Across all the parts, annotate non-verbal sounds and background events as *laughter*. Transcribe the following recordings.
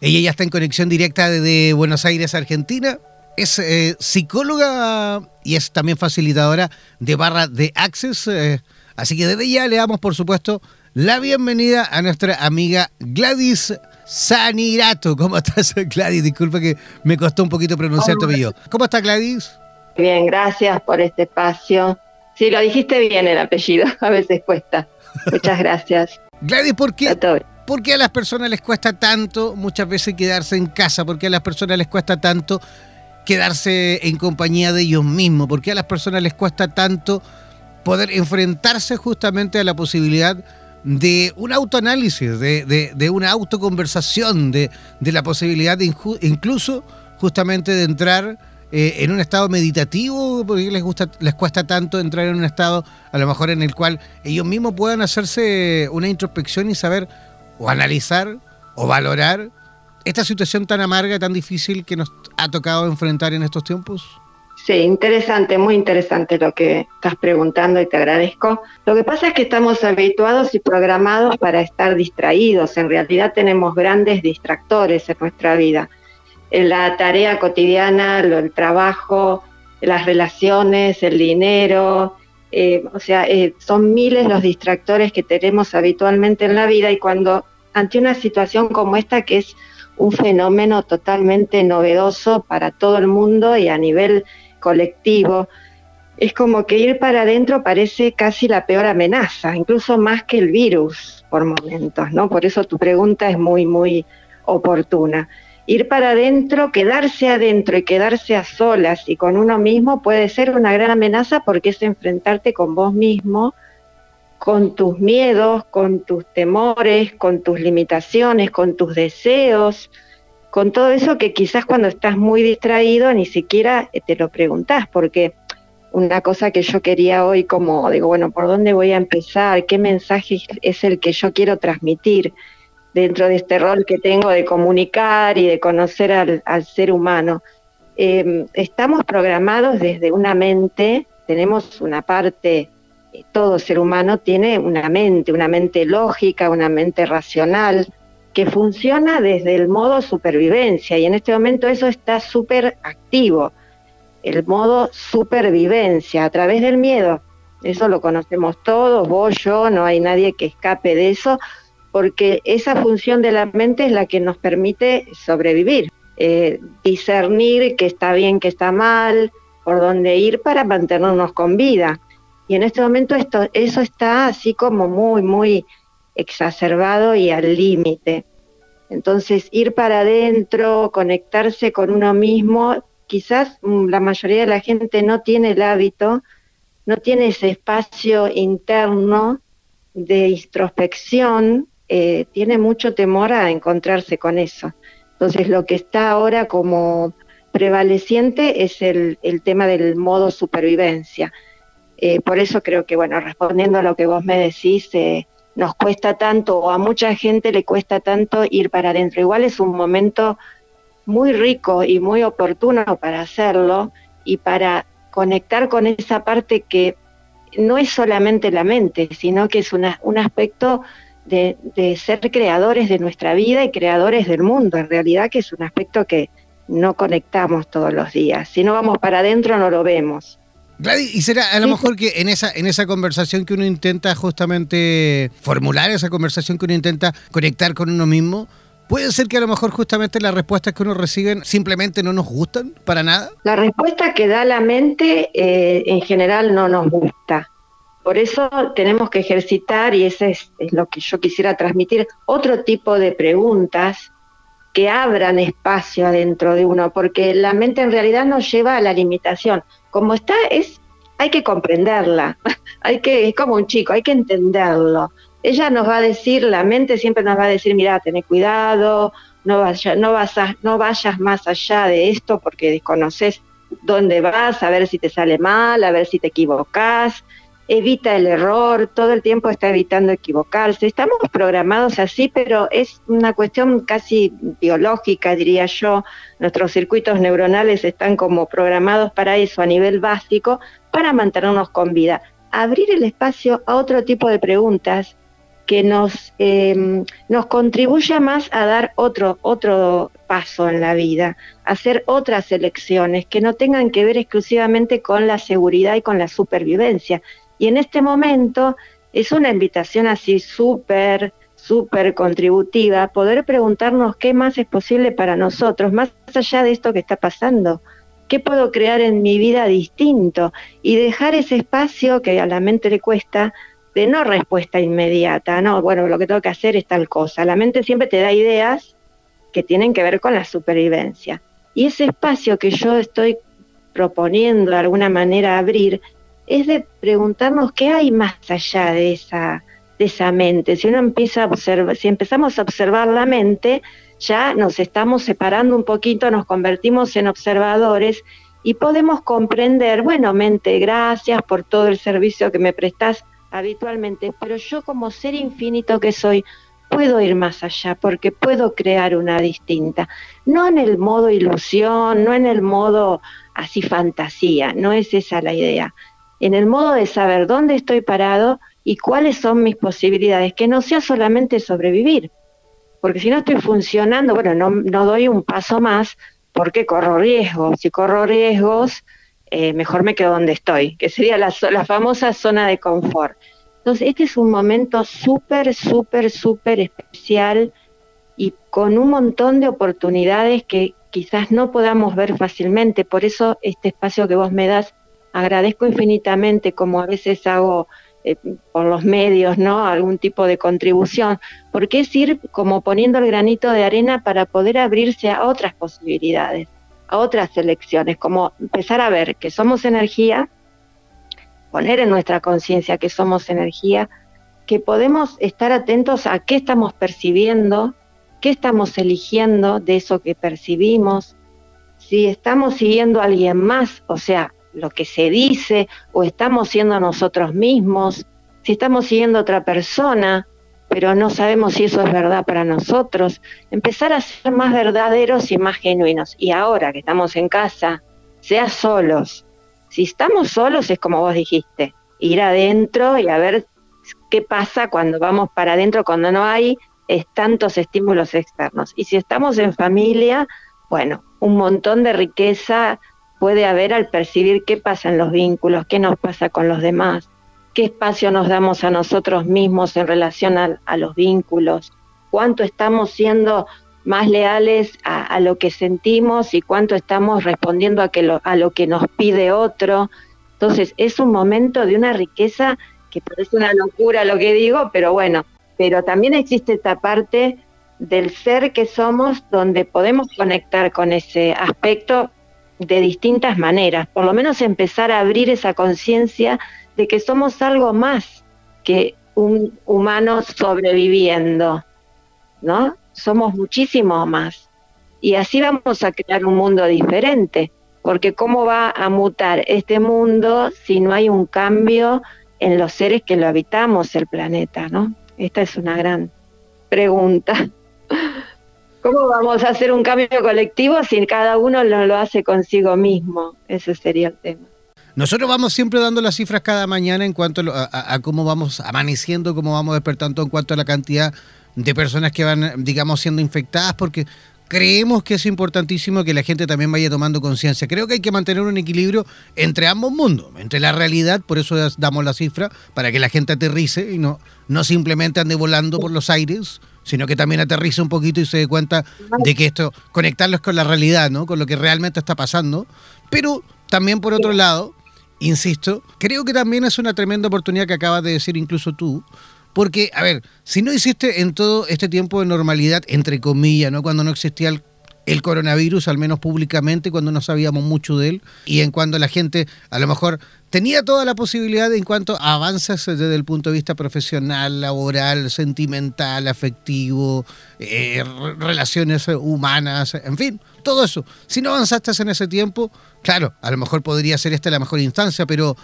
Ella ya está en conexión directa desde Buenos Aires, Argentina. Es eh, psicóloga y es también facilitadora de barra de Access. Eh, así que desde ya le damos, por supuesto, la bienvenida a nuestra amiga Gladys Sanirato. ¿Cómo estás, *laughs* Gladys? Disculpa que me costó un poquito pronunciar tu apellido. ¿Cómo está, Gladys? Bien, gracias por este espacio. Sí, lo dijiste bien el apellido, *laughs* a veces cuesta. Muchas gracias. Gladys, ¿por qué, ¿por qué a las personas les cuesta tanto muchas veces quedarse en casa? ¿Por qué a las personas les cuesta tanto quedarse en compañía de ellos mismos? ¿Por qué a las personas les cuesta tanto poder enfrentarse justamente a la posibilidad de un autoanálisis, de, una autoconversación, de, la posibilidad de incluso justamente de entrar eh, en un estado meditativo, porque les les cuesta tanto entrar en un estado a lo mejor en el cual ellos mismos puedan hacerse una introspección y saber o analizar o valorar esta situación tan amarga, tan difícil que nos ha tocado enfrentar en estos tiempos? Sí, interesante, muy interesante lo que estás preguntando y te agradezco. Lo que pasa es que estamos habituados y programados para estar distraídos. En realidad tenemos grandes distractores en nuestra vida la tarea cotidiana, el trabajo, las relaciones, el dinero, eh, o sea, eh, son miles los distractores que tenemos habitualmente en la vida y cuando ante una situación como esta que es un fenómeno totalmente novedoso para todo el mundo y a nivel colectivo, es como que ir para adentro parece casi la peor amenaza, incluso más que el virus por momentos, ¿no? Por eso tu pregunta es muy, muy oportuna ir para adentro, quedarse adentro y quedarse a solas y con uno mismo puede ser una gran amenaza porque es enfrentarte con vos mismo, con tus miedos, con tus temores, con tus limitaciones, con tus deseos, con todo eso que quizás cuando estás muy distraído ni siquiera te lo preguntás, porque una cosa que yo quería hoy como digo, bueno, ¿por dónde voy a empezar? ¿Qué mensaje es el que yo quiero transmitir? Dentro de este rol que tengo de comunicar y de conocer al, ser humano. Em, estamos programados desde una mente, tenemos una parte, eh, todo ser humano tiene una mente, una mente lógica, una mente racional, que funciona desde el modo supervivencia y en este momento eso está súper activo, el modo supervivencia a través del miedo. Eso lo conocemos todos, vos, yo, no hay nadie que escape de eso, porque esa función de la mente es la que nos permite sobrevivir, eh, discernir qué está bien, qué está mal, por dónde ir para mantenernos con vida. Y en este momento esto, eso está así como muy, muy exacerbado y al límite. Entonces, ir para adentro, conectarse con uno mismo, quizás mm, la mayoría de la gente no tiene el hábito, no tiene ese espacio interno de introspección eh, tiene mucho temor a encontrarse con eso. Entonces lo que está ahora como prevaleciente es el, tema del modo supervivencia. Eh, por eso creo que, bueno, respondiendo a lo que vos me decís, eh, nos cuesta tanto, o a mucha gente le cuesta tanto ir para adentro. Igual es un momento muy rico y muy oportuno para hacerlo y para conectar con esa parte que no es solamente la mente, sino que es un aspecto de, ser creadores de nuestra vida y creadores del mundo, en realidad que es un aspecto que no conectamos todos los días. Si no vamos para adentro no lo vemos. Y será a lo mejor que en esa, en esa conversación que uno intenta justamente formular, esa conversación que uno intenta conectar con uno mismo, ¿Puede ser que a lo mejor justamente las respuestas que uno reciben simplemente no nos gustan para nada? La respuesta que da la mente eh, en general no nos gusta. Por eso tenemos que ejercitar, y ese es, lo que yo quisiera transmitir, otro tipo de preguntas que abran espacio adentro de uno, porque la mente en realidad nos lleva a la limitación. Como está, es, hay que comprenderla, *laughs* hay que, es como un chico, hay que entenderlo. Ella nos va a decir, la mente siempre nos va a decir, mira, ten cuidado, no, vaya, no, vas no vayas más allá de esto porque desconoces dónde vas, a ver si te sale mal, a ver si te equivocas, evita el error, todo el tiempo está evitando equivocarse. Estamos programados así, pero es una cuestión casi biológica, diría yo. Nuestros circuitos neuronales están como programados para eso a nivel básico, para mantenernos con vida. Abrir el espacio a otro tipo de preguntas que nos, em, nos contribuya más a dar otro, otro paso en la vida, hacer otras elecciones que no tengan que ver exclusivamente con la seguridad y con la supervivencia. Y en este momento es una invitación así súper, súper contributiva, poder preguntarnos qué más es posible para nosotros, más allá de esto que está pasando. ¿Qué puedo crear en mi vida distinto? Y dejar ese espacio que a la mente le cuesta de no respuesta inmediata, no, bueno, lo que tengo que hacer es tal cosa. La mente siempre te da ideas que tienen que ver con la supervivencia. Y ese espacio que yo estoy proponiendo de alguna manera abrir es de preguntarnos qué hay más allá de esa, de esa mente. Si uno empieza a observar, si empezamos a observar la mente, ya nos estamos separando un poquito, nos convertimos en observadores y podemos comprender, bueno, mente, gracias por todo el servicio que me prestas habitualmente, pero yo como ser infinito que soy, puedo ir más allá porque puedo crear una distinta. No en el modo ilusión, no en el modo así fantasía, no es esa la idea. En el modo de saber dónde estoy parado y cuáles son mis posibilidades, que no sea solamente sobrevivir. Porque si no estoy funcionando, bueno, no, no doy un paso más porque corro riesgos. Si corro riesgos, eh, mejor me quedo donde estoy, que sería la, la famosa zona de confort. Entonces, este es un momento súper, súper, súper especial y con un montón de oportunidades que quizás no podamos ver fácilmente. Por eso este espacio que vos me das, agradezco infinitamente, como a veces hago eh, por los medios, ¿no? Algún tipo de contribución, porque es ir como poniendo el granito de arena para poder abrirse a otras posibilidades a otras elecciones, como empezar a ver que somos energía, poner en nuestra conciencia que somos energía, que podemos estar atentos a qué estamos percibiendo, qué estamos eligiendo de eso que percibimos, si estamos siguiendo a alguien más, o sea, lo que se dice, o estamos siendo nosotros mismos, si estamos siguiendo otra persona, pero no sabemos si eso es verdad para nosotros. Empezar a ser más verdaderos y más genuinos. Y ahora que estamos en casa, sea solos. Si estamos solos es como vos dijiste, ir adentro y a ver qué pasa cuando vamos para adentro, cuando no hay tantos estímulos externos. Y si estamos en familia, bueno, un montón de riqueza puede haber al percibir qué pasa en los vínculos, qué nos pasa con los demás qué espacio nos damos a nosotros mismos en relación a, los vínculos, cuánto estamos siendo más leales a, lo que sentimos y cuánto estamos respondiendo a, que lo, a lo que nos pide otro. Entonces es un momento de una riqueza que parece una locura lo que digo, pero bueno, pero también existe esta parte del ser que somos donde podemos conectar con ese aspecto de distintas maneras, por lo menos empezar a abrir esa conciencia de que somos algo más que un humano sobreviviendo, ¿no? Somos muchísimo más. Y así vamos a crear un mundo diferente, porque ¿cómo va a mutar este mundo si no hay un cambio en los seres que lo habitamos, el planeta, ¿no? Esta es una gran pregunta. ¿Cómo vamos a hacer un cambio colectivo si cada uno lo, lo hace consigo mismo? Ese sería el tema. Nosotros vamos siempre dando las cifras cada mañana en cuanto a, cómo vamos amaneciendo, cómo vamos despertando en cuanto a la cantidad de personas que van, digamos, siendo infectadas, porque creemos que es importantísimo que la gente también vaya tomando conciencia. Creo que hay que mantener un equilibrio entre ambos mundos, entre la realidad, por eso damos la cifra, para que la gente aterrice y no, no simplemente ande volando por los aires, sino que también aterrice un poquito y se dé cuenta de que esto, conectarlos con la realidad, ¿no? con lo que realmente está pasando. Pero también por otro lado, insisto, creo que también es una tremenda oportunidad que acabas de decir incluso tú, porque, a ver, si no hiciste en todo este tiempo de normalidad, entre comillas, ¿no? Cuando no existía el, coronavirus, al menos públicamente, cuando no sabíamos mucho de él, y en cuando la gente a lo mejor tenía toda la posibilidad en cuanto a avances desde el punto de vista profesional, laboral, sentimental, afectivo, eh, relaciones humanas, en fin, todo eso. Si no avanzaste en ese tiempo, claro, a lo mejor podría ser esta la mejor instancia, pero,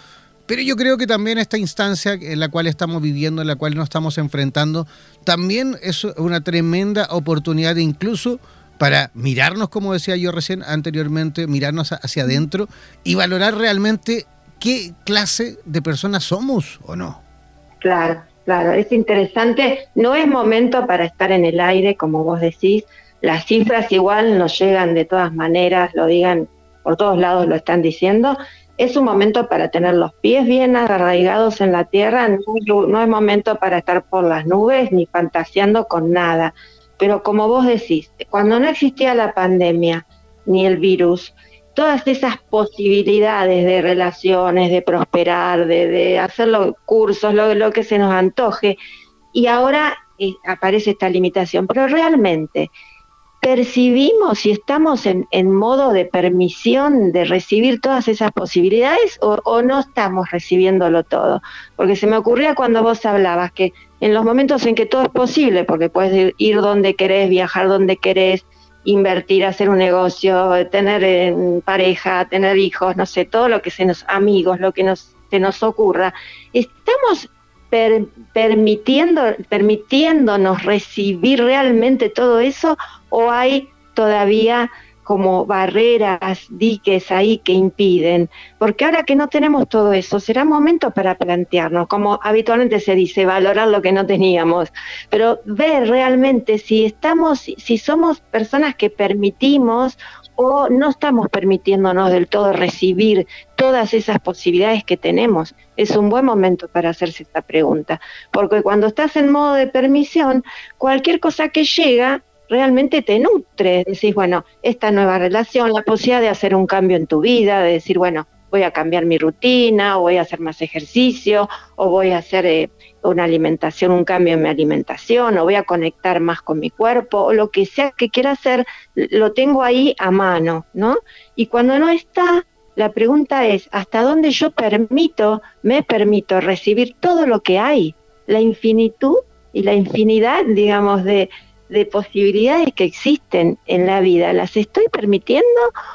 pero yo creo que también esta instancia en la cual estamos viviendo, en la cual nos estamos enfrentando, también es una tremenda oportunidad incluso para mirarnos, como decía yo recién anteriormente, mirarnos hacia adentro y valorar realmente qué clase de personas somos o no. Claro, claro, es interesante. No es momento para estar en el aire, como vos decís. Las cifras igual nos llegan de todas maneras, lo digan por todos lados, lo están diciendo. Es un momento para tener los pies bien arraigados en la tierra, no, es momento para estar por las nubes ni fantaseando con nada. Pero como vos decís, cuando no existía la pandemia ni el virus, todas esas posibilidades de relaciones, de prosperar, de, hacer los cursos, lo, que se nos antoje, y ahora eh, aparece esta limitación. Pero realmente percibimos si estamos en, modo de permisión de recibir todas esas posibilidades o, o, no estamos recibiéndolo todo. Porque se me ocurría cuando vos hablabas que en los momentos en que todo es posible, porque puedes ir donde querés, viajar donde querés, invertir, hacer un negocio, tener eh, pareja, tener hijos, no sé, todo lo que se nos, amigos, lo que nos, se nos ocurra, estamos permitiendo, permitiéndonos recibir realmente todo eso o hay todavía como barreras, diques ahí que impiden, porque ahora que no tenemos todo eso, será momento para plantearnos, como habitualmente se dice, valorar lo que no teníamos, pero ver realmente si estamos, si somos personas que permitimos o no estamos permitiéndonos del todo recibir todas esas posibilidades que tenemos. Es un buen momento para hacerse esta pregunta, porque cuando estás en modo de permisión, cualquier cosa que llega realmente te nutre. Decís, bueno, esta nueva relación, la posibilidad de hacer un cambio en tu vida, de decir, bueno, voy a cambiar mi rutina, o voy a hacer más ejercicio, o voy a hacer eh, una alimentación, un cambio en mi alimentación, o voy a conectar más con mi cuerpo, o lo que sea que quiera hacer, lo tengo ahí a mano, ¿no? Y cuando no está, la pregunta es, ¿hasta dónde yo permito, me permito recibir todo lo que hay? La infinitud y la infinidad, digamos, de, de posibilidades que existen en la vida, ¿las estoy permitiendo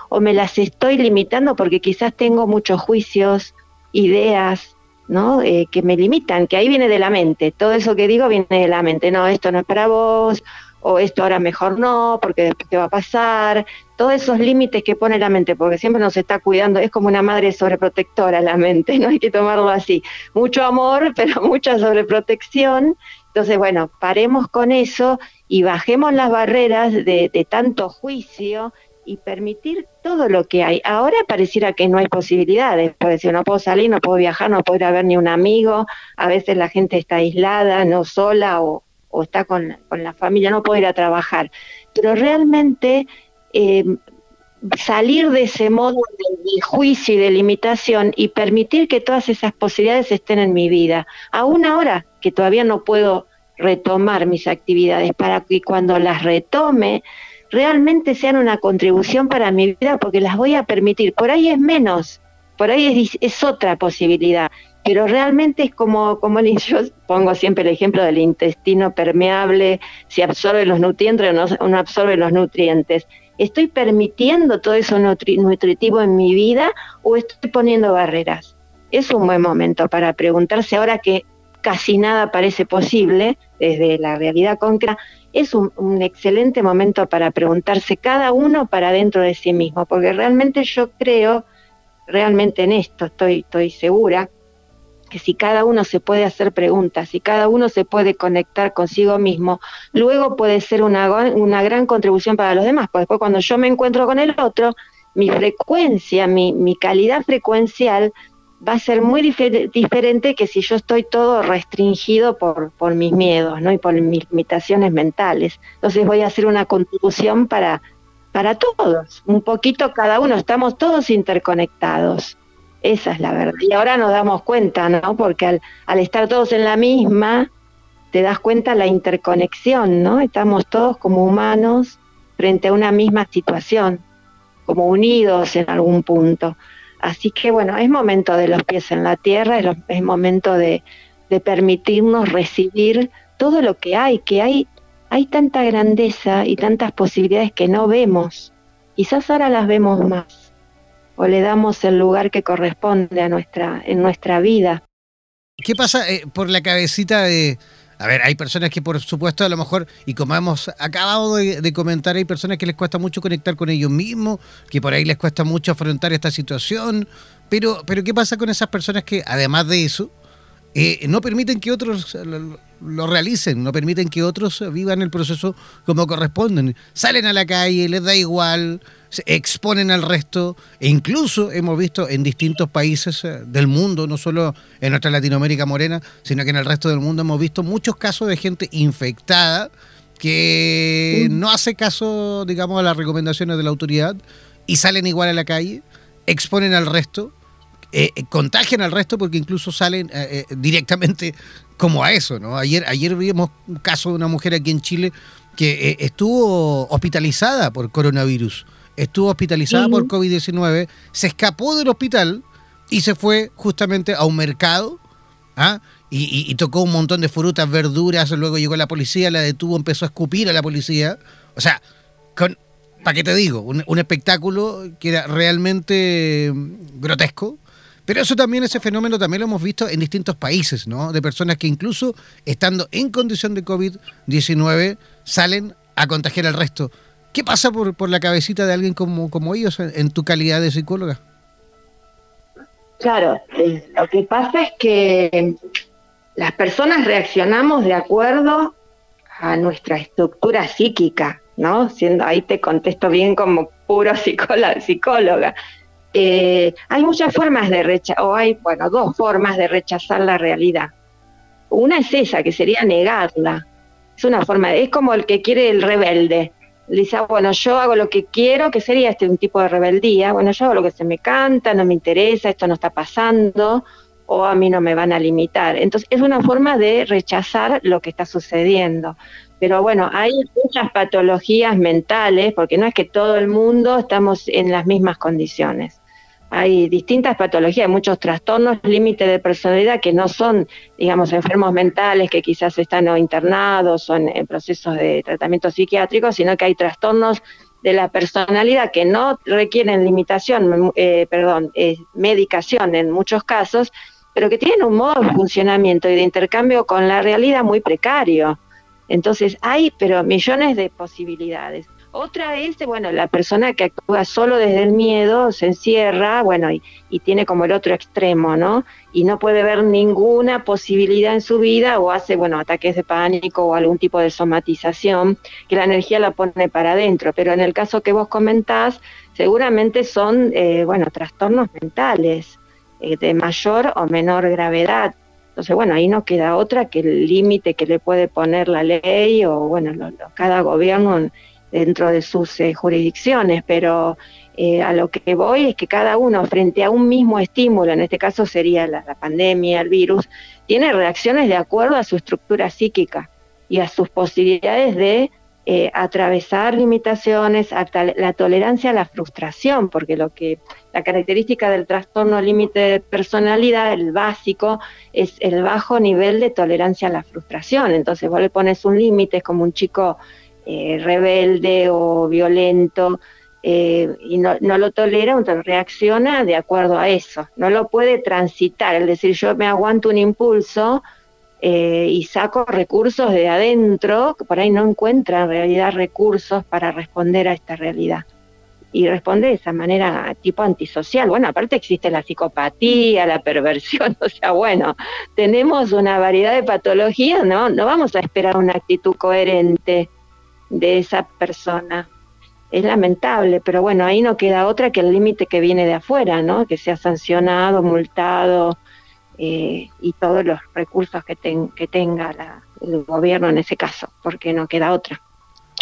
o me las estoy limitando porque quizás tengo muchos juicios, ideas, ¿no? Eh, que me limitan, que ahí viene de la mente, todo eso que digo viene de la mente, no, esto no es para vos, o esto ahora mejor no, porque después va a pasar, todos esos límites que pone la mente, porque siempre nos está cuidando, es como una madre sobreprotectora la mente, *laughs* no hay que tomarlo así, mucho amor, pero mucha sobreprotección, entonces bueno, paremos con eso y bajemos las barreras de, tanto juicio y permitir todo lo que hay. Ahora pareciera que no hay posibilidades, porque si no puedo salir, no puedo viajar, no puedo ir a ver ni un amigo, a veces la gente está aislada, no sola o, está con, la familia, no puedo ir a trabajar. Pero realmente eh, salir de ese modo de, juicio y de limitación y permitir que todas esas posibilidades estén en mi vida, aún ahora que todavía no puedo retomar mis actividades para que cuando las retome realmente sean una contribución para mi vida porque las voy a permitir. Por ahí es menos, por ahí es, otra posibilidad, pero realmente es como, como *laughs* yo pongo siempre el ejemplo del intestino permeable, si absorbe los nutrientes o no, absorbe los nutrientes. ¿Estoy permitiendo todo eso nutritivo en mi vida o estoy poniendo barreras? Es un buen momento para preguntarse ahora que casi nada parece posible desde la realidad concreta, es un, excelente momento para preguntarse cada uno para dentro de sí mismo, porque realmente yo creo, realmente en esto estoy, estoy segura, que si cada uno se puede hacer preguntas, si cada uno se puede conectar consigo mismo, luego puede ser una, una gran contribución para los demás, porque después cuando yo me encuentro con el otro, mi frecuencia, mi, mi calidad frecuencial va a ser muy diferente que si yo estoy todo restringido por, por mis miedos ¿no? y por mis limitaciones mentales. Entonces voy a hacer una contribución para, para todos, un poquito cada uno, estamos todos interconectados. Esa es la verdad. Y ahora nos damos cuenta, ¿no? Porque al, estar todos en la misma, te das cuenta la interconexión, ¿no? Estamos todos como humanos frente a una misma situación, como unidos en algún punto. Así que bueno, es momento de los pies en la tierra, es, momento de, permitirnos recibir todo lo que hay, que hay, hay tanta grandeza y tantas posibilidades que no vemos. Quizás ahora las vemos más o le damos el lugar que corresponde a nuestra, en nuestra vida. ¿Qué pasa eh, por la cabecita de, a ver, hay personas que por supuesto a lo mejor, y como hemos acabado de, comentar, hay personas que les cuesta mucho conectar con ellos mismos, que por ahí les cuesta mucho afrontar esta situación, pero, pero ¿qué pasa con esas personas que además de eso, eh, no permiten que otros lo, realicen, no permiten que otros vivan el proceso como corresponden. Salen a la calle, les da igual, se exponen al resto, e incluso hemos visto en distintos países eh, del mundo, no solo en nuestra Latinoamérica morena, sino que en el resto del mundo hemos visto muchos casos de gente infectada que no hace caso, digamos, a las recomendaciones de la autoridad y salen igual a la calle, exponen al resto eh, eh, contagian al resto porque incluso salen eh, directamente como a eso, ¿no? Ayer, ayer vimos un caso de una mujer aquí en Chile que estuvo hospitalizada por coronavirus, estuvo hospitalizada por COVID-19, se escapó del hospital y se fue justamente a un mercado, ¿ah? Y, tocó un montón de frutas, verduras, luego llegó la policía, la detuvo, empezó a escupir a la policía. O sea, con, ¿para qué te digo? Un, un, espectáculo que era realmente grotesco, pero eso también, ese fenómeno también lo hemos visto en distintos países, ¿no? De personas que incluso estando en condición de COVID-19 salen a contagiar al resto. ¿Qué pasa por, por la cabecita de alguien como, como ellos en, tu calidad de psicóloga? Claro, eh, lo que pasa es que las personas reaccionamos de acuerdo a nuestra estructura psíquica, ¿no? Siendo ahí te contesto bien como puro psicóloga. Eh, hay muchas formas de rechazar, o hay, bueno, dos formas de rechazar la realidad. Una es esa, que sería negarla. Es una forma, es como el que quiere el rebelde. Dice, ah, bueno, yo hago lo que quiero, que sería este un tipo de rebeldía. Bueno, yo hago lo que se me canta, no me interesa, esto no está pasando, o a mí no me van a limitar. Entonces, es una forma de rechazar lo que está sucediendo. Pero bueno, hay muchas patologías mentales, porque no es que todo el mundo estamos en las mismas condiciones hay distintas patologías, muchos trastornos límite de personalidad que no son, digamos, enfermos mentales que quizás están internados o en, procesos de tratamiento psiquiátrico, sino que hay trastornos de la personalidad que no requieren limitación, eh, perdón, eh, medicación en muchos casos, pero que tienen un modo de funcionamiento y de intercambio con la realidad muy precario. Entonces hay, pero millones de posibilidades. Otra es, bueno, la persona que actúa solo desde el miedo, se encierra, bueno, y, tiene como el otro extremo, ¿no? Y no puede ver ninguna posibilidad en su vida o hace, bueno, ataques de pánico o algún tipo de somatización, que la energía la pone para adentro. Pero en el caso que vos comentás, seguramente son, eh, bueno, trastornos mentales eh, de mayor o menor gravedad. Entonces, bueno, ahí no queda otra que el límite que le puede poner la ley o, bueno, cada gobierno dentro de sus eh, jurisdicciones, pero eh, a lo que voy es que cada uno frente a un mismo estímulo, en este caso sería la, pandemia, el virus, tiene reacciones de acuerdo a su estructura psíquica y a sus posibilidades de eh, atravesar limitaciones, la tolerancia a la frustración, porque lo que la característica del trastorno límite de personalidad, el básico, es el bajo nivel de tolerancia a la frustración. Entonces vos le pones un límite, es como un chico eh, rebelde o violento eh, y no, lo tolera, entonces reacciona de acuerdo a eso. No lo puede transitar, es decir, yo me aguanto un impulso eh, y saco recursos de adentro, que por ahí no encuentra en realidad recursos para responder a esta realidad. Y responde de esa manera tipo antisocial. Bueno, aparte existe la psicopatía, la perversión, *laughs* o sea, bueno, tenemos una variedad de patologías, ¿no? No vamos a esperar una actitud coherente de esa persona. Es lamentable, pero bueno, ahí no queda otra que el límite que viene de afuera, ¿no? Que sea sancionado, multado eh, y todos los recursos que, que tenga el gobierno en ese caso, porque no queda otra.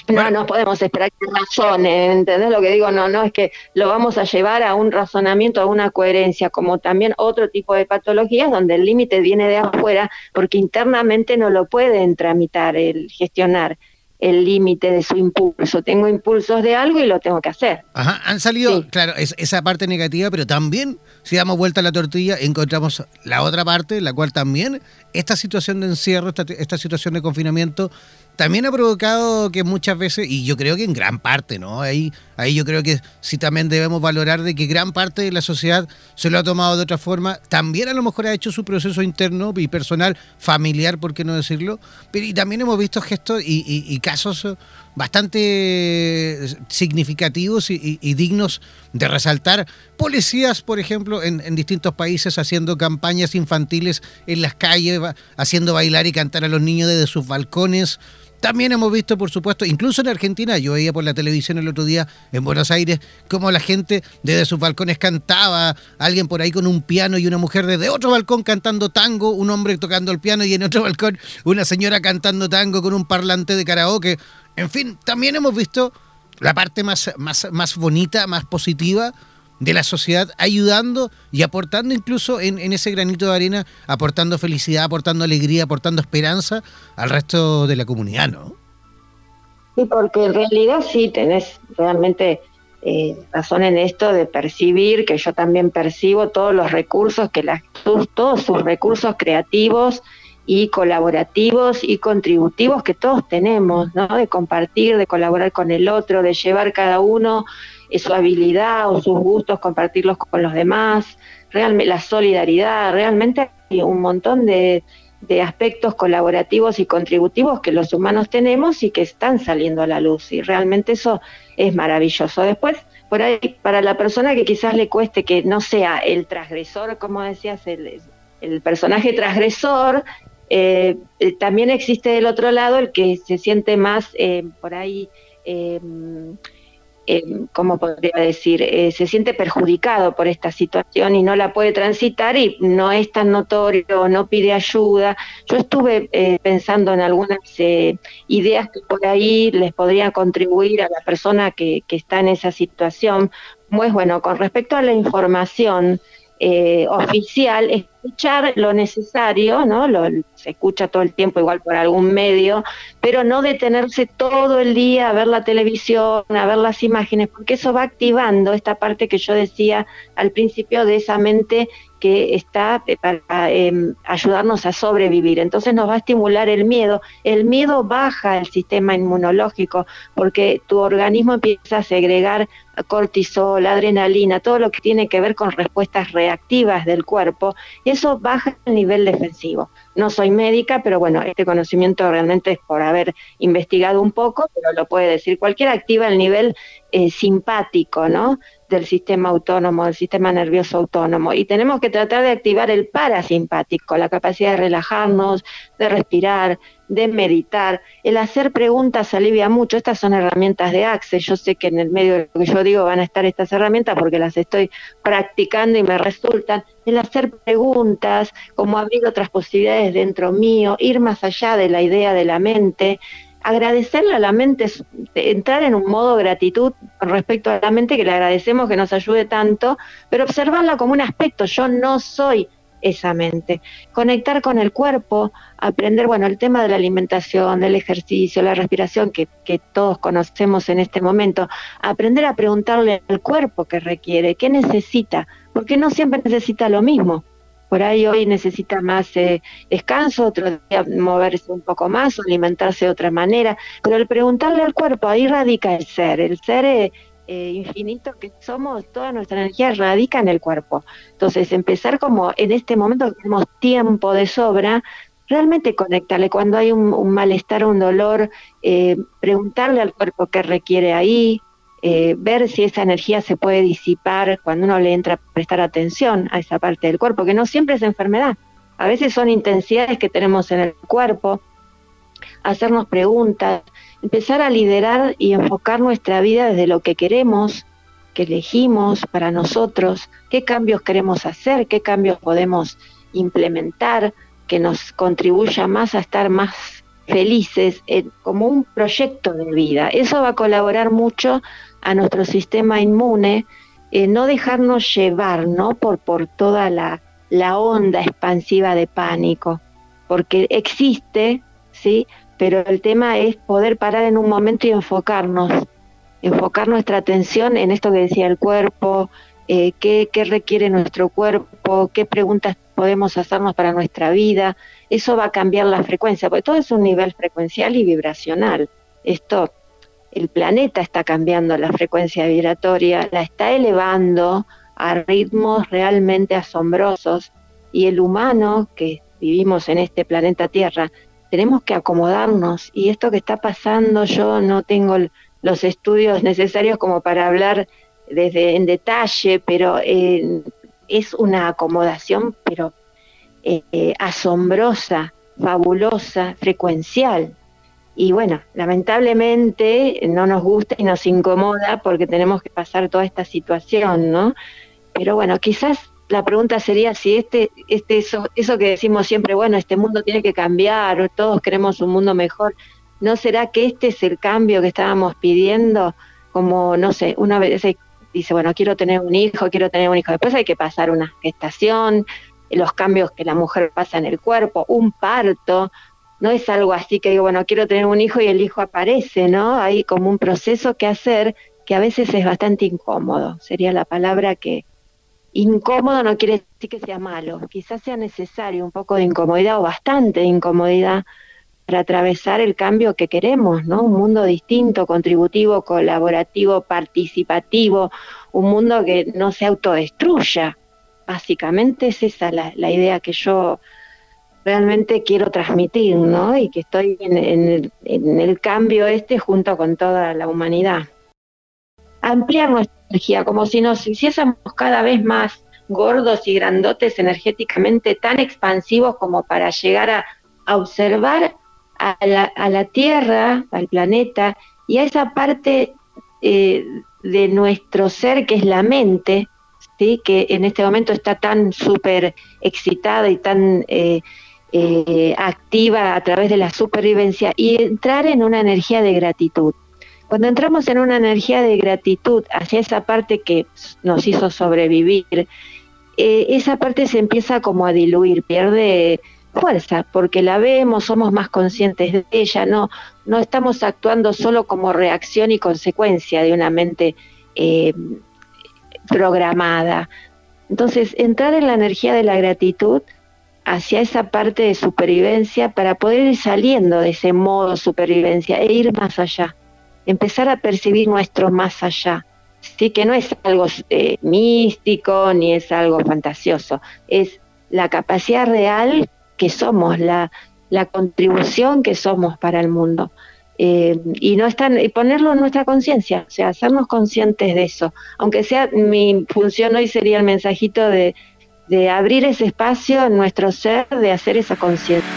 No, no podemos esperar que razone, ¿entendés lo que digo? No, no, es que lo vamos a llevar a un razonamiento, a una coherencia, como también otro tipo de patologías donde el límite viene de afuera, porque internamente no lo pueden tramitar, el gestionar el límite de su impulso. Tengo impulsos de algo y lo tengo que hacer. Ajá, han salido, claro, esa parte negativa, pero también, si damos vuelta a la tortilla, encontramos la otra parte, la cual también esta situación de encierro, esta situación de confinamiento, también ha provocado que muchas veces, y yo creo que en gran parte, ¿no? Ahí, ahí yo creo que sí también debemos valorar de que gran parte de la sociedad se lo ha tomado de otra forma, también a lo mejor ha hecho su proceso interno y personal, familiar, por qué no decirlo, pero y también hemos visto gestos y, casos bastante significativos y, dignos de resaltar. Policías, por ejemplo, en, en, distintos países haciendo campañas infantiles en las calles, haciendo bailar y cantar a los niños desde sus balcones. También hemos visto, por supuesto, incluso en Argentina, yo veía por la televisión el otro día en Buenos Aires, cómo la gente desde sus balcones cantaba, alguien por ahí con un piano y una mujer desde otro balcón cantando tango, un hombre tocando el piano y en otro *laughs* balcón una señora cantando tango con un parlante de karaoke. En fin, también hemos visto la parte más, más, más bonita, más positiva de la sociedad, ayudando y aportando incluso en, ese granito de arena, aportando felicidad, aportando alegría, aportando esperanza al resto de la comunidad, ¿no? Sí, porque en realidad sí tenés realmente eh, razón en esto de percibir, que yo también percibo todos los recursos, que las, todos sus recursos creativos y colaborativos y contributivos que todos tenemos, ¿no? De compartir, de colaborar con el otro, de llevar cada uno su habilidad o sus gustos, compartirlos con los demás, realmente la solidaridad, realmente hay un montón de, aspectos colaborativos y contributivos que los humanos tenemos y que están saliendo a la luz y realmente eso es maravilloso. Después, por ahí, para la persona que quizás le cueste que no sea el transgresor, como decías, el, el personaje transgresor, eh, eh, también existe del otro lado el que se siente más eh, por ahí eh, ¿cómo podría decir? Se siente perjudicado por esta situación y no la puede transitar y no es tan notorio, no pide ayuda. Yo estuve pensando en algunas ideas que por ahí les podrían contribuir a la persona que, que está en esa situación. Pues bueno, con respecto a la información, eh, oficial, escuchar lo necesario, ¿no? Lo, se escucha todo el tiempo igual por algún medio, pero no detenerse todo el día a ver la televisión, a ver las imágenes, porque eso va activando esta parte que yo decía al principio de esa mente que está para em, ayudarnos a sobrevivir. Entonces nos va a estimular el miedo. El miedo baja el sistema inmunológico porque tu organismo empieza a segregar cortisol, adrenalina, todo lo que tiene que ver con respuestas reactivas del cuerpo, eso baja el nivel defensivo. No soy médica, pero bueno, este conocimiento realmente es por haber investigado un poco, pero lo puede decir cualquiera, activa el nivel eh, simpático, ¿no? Del sistema autónomo, del sistema nervioso autónomo. Y tenemos que tratar de activar el parasimpático, la capacidad de relajarnos, de respirar, de meditar. El hacer preguntas alivia mucho. Estas son herramientas de Access. Yo sé que en el medio de lo que yo digo van a estar estas herramientas porque las estoy practicando y me resultan. El hacer preguntas, como abrir otras posibilidades dentro mío, ir más allá de la idea de la mente, agradecerle a la mente, entrar en un modo gratitud con respecto a la mente, que le agradecemos que nos ayude tanto, pero observarla como un aspecto, yo no soy esa mente. Conectar con el cuerpo, aprender, bueno, el tema de la alimentación, del ejercicio, la respiración que, que todos conocemos en este momento, aprender a preguntarle al cuerpo qué requiere, qué necesita, porque no siempre necesita lo mismo por ahí hoy necesita más eh, descanso, otro día moverse un poco más, alimentarse de otra manera, pero el preguntarle al cuerpo, ahí radica el ser, el ser eh, eh, infinito que somos, toda nuestra energía radica en el cuerpo. Entonces, empezar como en este momento que tenemos tiempo de sobra, realmente conectarle. Cuando hay un, un malestar, un dolor, preguntarle al cuerpo qué requiere ahí, eh, ver si esa energía se puede disipar cuando uno le entra a prestar atención a esa parte del cuerpo, que no siempre es enfermedad, a veces son intensidades que tenemos en el cuerpo, hacernos preguntas, empezar a liderar y enfocar nuestra vida desde lo que queremos, que elegimos para nosotros, qué cambios queremos hacer, qué cambios podemos implementar que nos contribuya más a estar más felices como un proyecto de vida. Eso va a colaborar mucho a nuestro sistema inmune, eh, no dejarnos llevar ¿no? Por, por toda la, la onda expansiva de pánico, porque existe, ¿sí? pero el tema es poder parar en un momento y enfocarnos, enfocar nuestra atención en esto que decía el cuerpo, eh, qué, qué requiere nuestro cuerpo, qué preguntas podemos hacernos para nuestra vida. Eso va a cambiar la frecuencia, porque todo es un nivel frecuencial y vibracional. Esto el planeta está cambiando la frecuencia vibratoria, la está elevando a ritmos realmente asombrosos y el humano que vivimos en este planeta Tierra tenemos que acomodarnos y esto que está pasando, yo no tengo los estudios *laughs* necesarios como para hablar desde en detalle, pero eh, es una acomodación, pero eh, asombrosa, fabulosa, frecuencial. Y bueno, lamentablemente no nos gusta y nos incomoda porque tenemos que pasar toda esta situación, ¿no? Pero bueno, quizás la pregunta sería si este, este eso, eso que decimos siempre, bueno, este mundo tiene que cambiar, todos queremos un mundo mejor, ¿no será que este es el cambio que estábamos pidiendo? Como, no sé, una vez dice, bueno, quiero tener un hijo, quiero tener un hijo, después hay que pasar una gestación, los cambios que la mujer pasa en el cuerpo, un parto, no es algo así que digo, bueno, quiero tener un hijo y el hijo aparece, ¿no? Hay como un proceso que hacer que a veces es bastante incómodo, sería la palabra que, incómodo no quiere decir que sea malo, quizás sea necesario un poco de incomodidad o bastante de incomodidad para atravesar el cambio que queremos, ¿no? Un mundo distinto, contributivo, colaborativo, participativo, un mundo que no se autodestruya. Básicamente es esa la, idea que yo realmente quiero transmitir, ¿no? Y que estoy en el cambio este junto con toda la humanidad ampliar nuestra energía, como si nos hiciésemos cada vez más gordos y grandotes energéticamente, tan expansivos como para llegar a, observar a la, Tierra, al planeta, y a esa parte eh, de nuestro ser que es la mente, ¿sí? que en este momento está tan súper excitada y tan eh, eh, activa a través de la supervivencia, y entrar en una energía de gratitud. Cuando entramos en una energía de gratitud hacia esa parte que nos hizo sobrevivir, eh, esa parte se empieza como a diluir, pierde fuerza, porque la vemos, somos más conscientes de ella, no, no estamos actuando solo como reacción y consecuencia de una mente eh, programada. Entonces, entrar en la energía de la gratitud hacia esa parte de supervivencia para poder ir saliendo de ese modo supervivencia e ir más allá empezar a percibir nuestro más allá. Sí, que no es algo eh, místico ni es algo fantasioso, es la capacidad real que somos, la, la contribución que somos para el mundo. Eh, y no están, y ponerlo en nuestra conciencia, o sea, hacernos conscientes de eso. Aunque sea mi función hoy sería el mensajito de, de abrir ese espacio en nuestro ser, de hacer esa conciencia.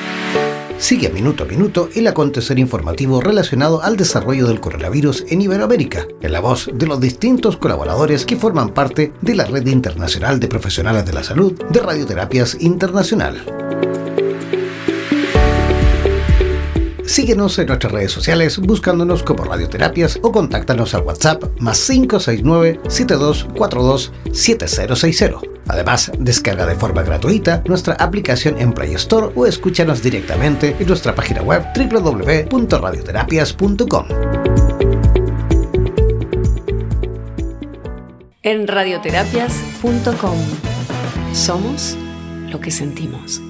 Sigue minuto a minuto el acontecer informativo relacionado al desarrollo del coronavirus en Iberoamérica, en la voz de los distintos colaboradores que forman parte de la Red Internacional de Profesionales de la Salud de Radioterapias Internacional. Síguenos en nuestras redes sociales buscándonos como Radioterapias o contáctanos al WhatsApp más 569 7242 7060. Además, descarga de forma gratuita nuestra aplicación en Play Store o escúchanos directamente en nuestra página web www.radioterapias.com. En radioterapias.com somos lo que sentimos.